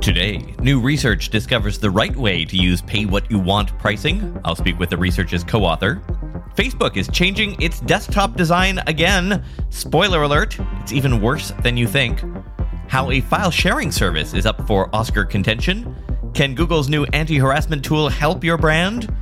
Today, new research discovers the right way to use pay what you want pricing. I'll speak with the research's co author. Facebook is changing its desktop design again. Spoiler alert, it's even worse than you think. How a file sharing service is up for Oscar contention. Can Google's new anti harassment tool help your brand?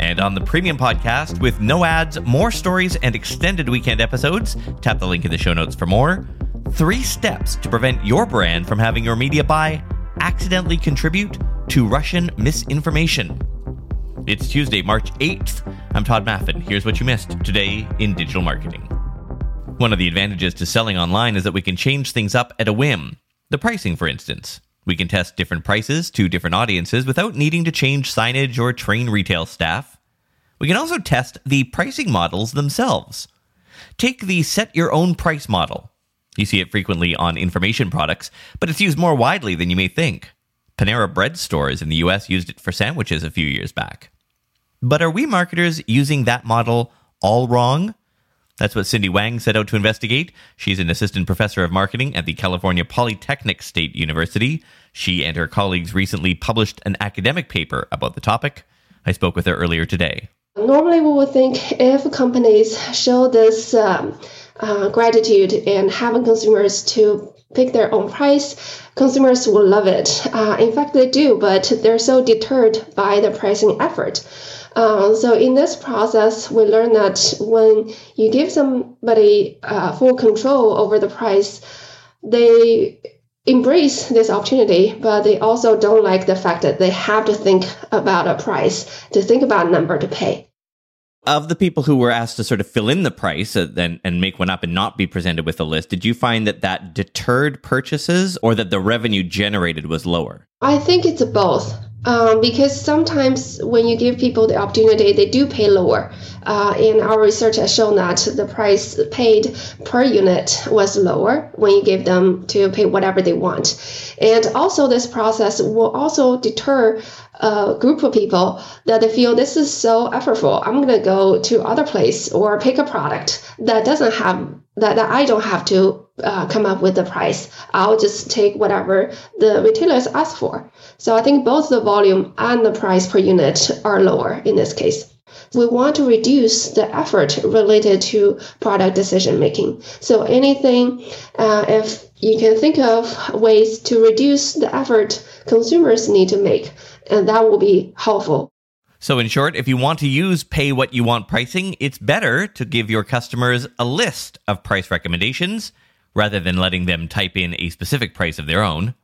And on the premium podcast, with no ads, more stories, and extended weekend episodes, tap the link in the show notes for more. Three steps to prevent your brand from having your media buy accidentally contribute to Russian misinformation. It's Tuesday, March 8th. I'm Todd Maffin. Here's what you missed today in digital marketing. One of the advantages to selling online is that we can change things up at a whim. The pricing, for instance. We can test different prices to different audiences without needing to change signage or train retail staff. We can also test the pricing models themselves. Take the set your own price model. You see it frequently on information products, but it's used more widely than you may think. Panera Bread stores in the US used it for sandwiches a few years back. But are we marketers using that model all wrong? That's what Cindy Wang set out to investigate. She's an assistant professor of marketing at the California Polytechnic State University. She and her colleagues recently published an academic paper about the topic. I spoke with her earlier today. Normally, we would think if companies show this um, uh, gratitude and having consumers to pick their own price, consumers will love it. Uh, in fact, they do, but they're so deterred by the pricing effort. Uh, so in this process, we learn that when you give somebody uh, full control over the price, they embrace this opportunity, but they also don't like the fact that they have to think about a price, to think about a number to pay of the people who were asked to sort of fill in the price uh, and, and make one up and not be presented with a list, did you find that that deterred purchases or that the revenue generated was lower? I think it's both. Um, because sometimes when you give people the opportunity, they do pay lower. Uh, and our research has shown that the price paid per unit was lower when you give them to pay whatever they want. And also, this process will also deter a group of people that they feel this is so effortful. I'm going to go to other place or pick a product that doesn't have that, that I don't have to uh, come up with the price. I'll just take whatever the retailers ask for. So I think both the volume and the price per unit are lower in this case. We want to reduce the effort related to product decision making. So anything, uh, if you can think of ways to reduce the effort consumers need to make, and that will be helpful. So, in short, if you want to use pay what you want pricing, it's better to give your customers a list of price recommendations rather than letting them type in a specific price of their own.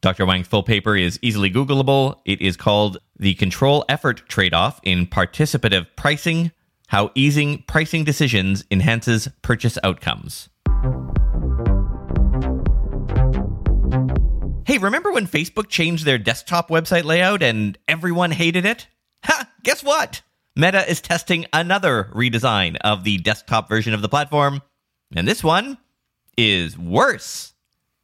Dr. Wang's full paper is easily Googleable. It is called The Control Effort Trade Off in Participative Pricing How Easing Pricing Decisions Enhances Purchase Outcomes. Hey, remember when Facebook changed their desktop website layout and everyone hated it? Ha! Guess what? Meta is testing another redesign of the desktop version of the platform, and this one is worse.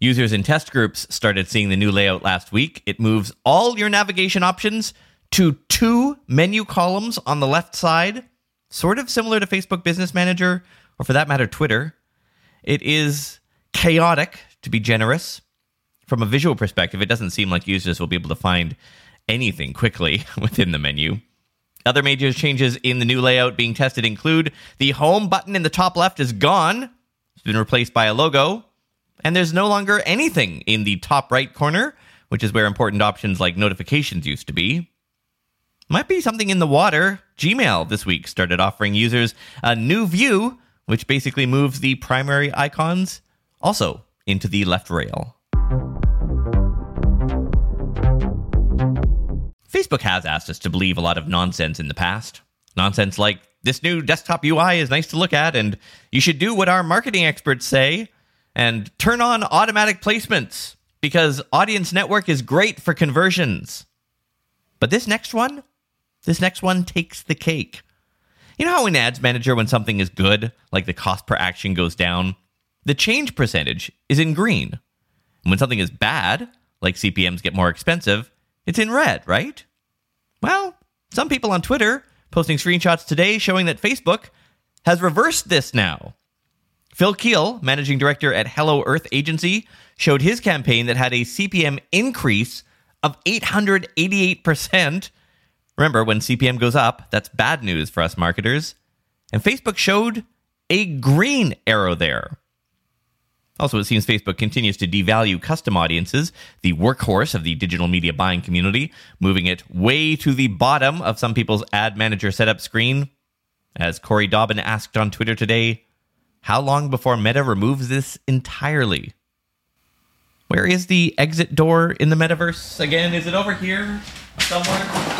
Users in test groups started seeing the new layout last week. It moves all your navigation options to two menu columns on the left side, sort of similar to Facebook Business Manager, or for that matter, Twitter. It is chaotic, to be generous. From a visual perspective, it doesn't seem like users will be able to find anything quickly within the menu. Other major changes in the new layout being tested include the home button in the top left is gone, it's been replaced by a logo, and there's no longer anything in the top right corner, which is where important options like notifications used to be. Might be something in the water. Gmail this week started offering users a new view, which basically moves the primary icons also into the left rail. Facebook has asked us to believe a lot of nonsense in the past. Nonsense like this new desktop UI is nice to look at, and you should do what our marketing experts say and turn on automatic placements because Audience Network is great for conversions. But this next one, this next one takes the cake. You know how in Ads Manager, when something is good, like the cost per action goes down, the change percentage is in green. And when something is bad, like CPMs get more expensive, it's in red, right? Well, some people on Twitter posting screenshots today showing that Facebook has reversed this now. Phil Keel, managing director at Hello Earth Agency, showed his campaign that had a CPM increase of 888%. Remember, when CPM goes up, that's bad news for us marketers. And Facebook showed a green arrow there. Also, it seems Facebook continues to devalue custom audiences, the workhorse of the digital media buying community, moving it way to the bottom of some people's ad manager setup screen. As Corey Dobbin asked on Twitter today, how long before Meta removes this entirely? Where is the exit door in the metaverse again? Is it over here somewhere?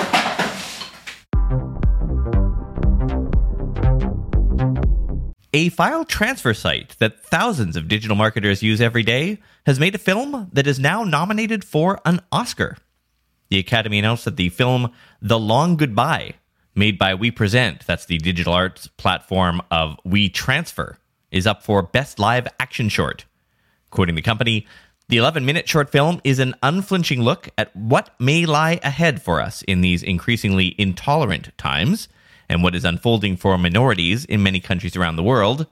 File transfer site that thousands of digital marketers use every day has made a film that is now nominated for an Oscar. The Academy announced that the film The Long Goodbye, made by We Present, that's the digital arts platform of WeTransfer, is up for Best Live Action Short. Quoting the company, the 11 minute short film is an unflinching look at what may lie ahead for us in these increasingly intolerant times and what is unfolding for minorities in many countries around the world.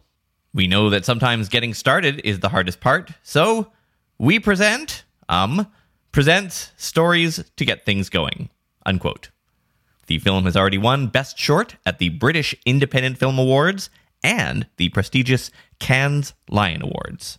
We know that sometimes getting started is the hardest part, so we present, um, present stories to get things going. Unquote. The film has already won Best Short at the British Independent Film Awards and the prestigious Cannes Lion Awards.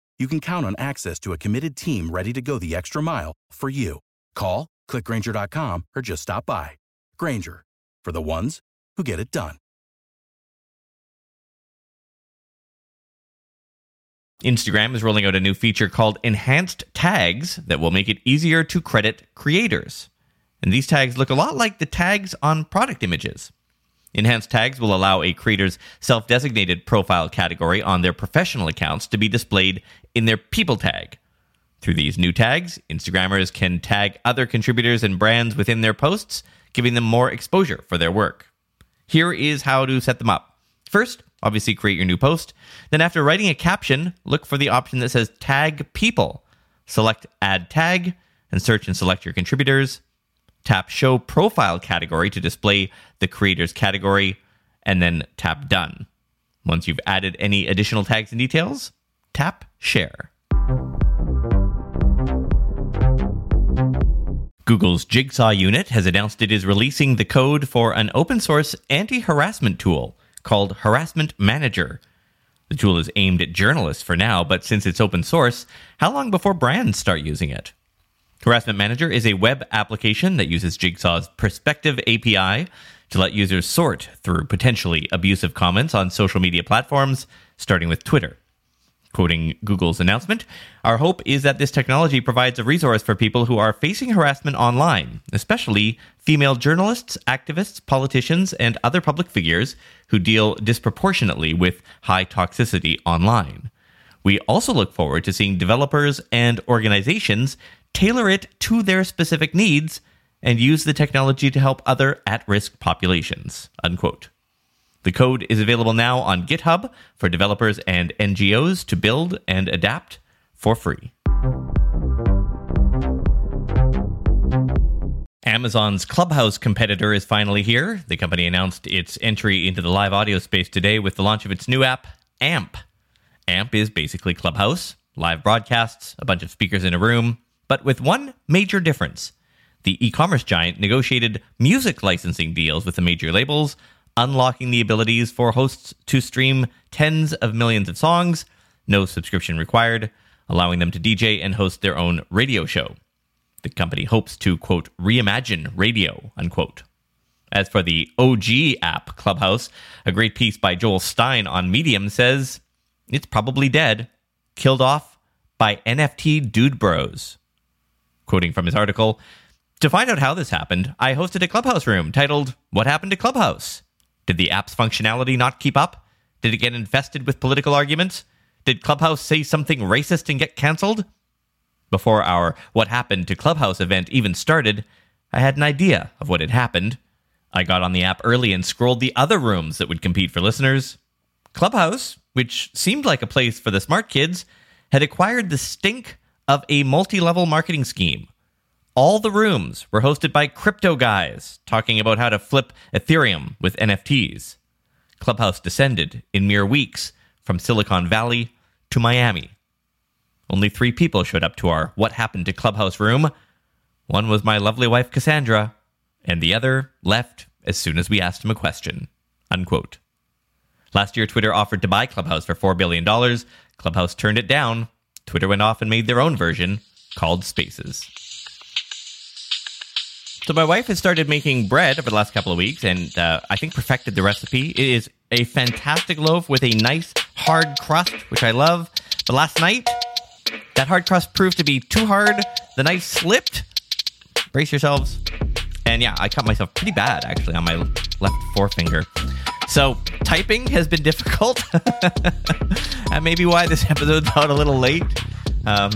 you can count on access to a committed team ready to go the extra mile for you. Call, clickgrainger.com, or just stop by. Grainger, for the ones who get it done. Instagram is rolling out a new feature called Enhanced Tags that will make it easier to credit creators. And these tags look a lot like the tags on product images. Enhanced tags will allow a creator's self designated profile category on their professional accounts to be displayed in their people tag. Through these new tags, Instagrammers can tag other contributors and brands within their posts, giving them more exposure for their work. Here is how to set them up. First, obviously create your new post. Then, after writing a caption, look for the option that says Tag People. Select Add Tag and search and select your contributors. Tap Show Profile category to display the creator's category, and then tap Done. Once you've added any additional tags and details, tap Share. Google's Jigsaw unit has announced it is releasing the code for an open source anti harassment tool called Harassment Manager. The tool is aimed at journalists for now, but since it's open source, how long before brands start using it? Harassment Manager is a web application that uses Jigsaw's Perspective API to let users sort through potentially abusive comments on social media platforms, starting with Twitter. Quoting Google's announcement, our hope is that this technology provides a resource for people who are facing harassment online, especially female journalists, activists, politicians, and other public figures who deal disproportionately with high toxicity online. We also look forward to seeing developers and organizations tailor it to their specific needs and use the technology to help other at risk populations. Unquote. The code is available now on GitHub for developers and NGOs to build and adapt for free. Amazon's Clubhouse competitor is finally here. The company announced its entry into the live audio space today with the launch of its new app, AMP. AMP is basically Clubhouse, live broadcasts, a bunch of speakers in a room, but with one major difference. The e commerce giant negotiated music licensing deals with the major labels, unlocking the abilities for hosts to stream tens of millions of songs, no subscription required, allowing them to DJ and host their own radio show. The company hopes to, quote, reimagine radio, unquote. As for the OG app, Clubhouse, a great piece by Joel Stein on Medium says it's probably dead, killed off by NFT dude bros. Quoting from his article, to find out how this happened, I hosted a Clubhouse room titled What Happened to Clubhouse? Did the app's functionality not keep up? Did it get infested with political arguments? Did Clubhouse say something racist and get canceled? Before our What Happened to Clubhouse event even started, I had an idea of what had happened. I got on the app early and scrolled the other rooms that would compete for listeners. Clubhouse, which seemed like a place for the smart kids, had acquired the stink of a multi level marketing scheme. All the rooms were hosted by crypto guys talking about how to flip Ethereum with NFTs. Clubhouse descended in mere weeks from Silicon Valley to Miami. Only three people showed up to our What Happened to Clubhouse room. One was my lovely wife, Cassandra, and the other left as soon as we asked him a question. Unquote. Last year, Twitter offered to buy Clubhouse for $4 billion. Clubhouse turned it down. Twitter went off and made their own version called Spaces. So my wife has started making bread over the last couple of weeks, and uh, I think perfected the recipe. It is a fantastic loaf with a nice hard crust, which I love. But last night, that hard crust proved to be too hard. The knife slipped. Brace yourselves. And yeah, I cut myself pretty bad actually on my left forefinger. So typing has been difficult. that may be why this episode's out a little late. Um,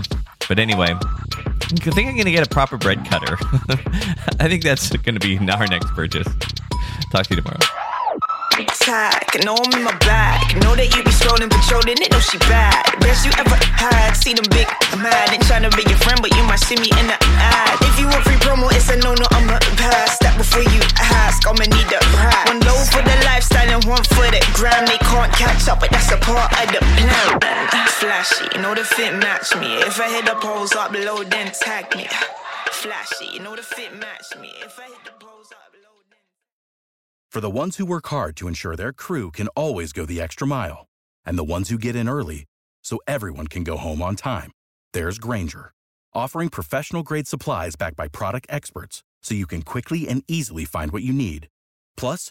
but anyway, I think I'm going to get a proper bread cutter. I think that's going to be our next purchase. Talk to you tomorrow. Tag, know I'm in my bag. Know that you be scrolling, patrolling it, know she bad. Best you ever had. See them big mad. Ain't trying to be your friend, but you might see me in the ad. If you want free promo, it's a no no, I'ma pass. Before you catch up, but that's a part of the plan. Flashy, know the fit match me. If I hit the poles up below, then tag me. Flashy, know the fit match me. If I hit the poles up below, then. For the ones who work hard to ensure their crew can always go the extra mile, and the ones who get in early so everyone can go home on time, there's Grainger, offering professional grade supplies backed by product experts so you can quickly and easily find what you need. Plus,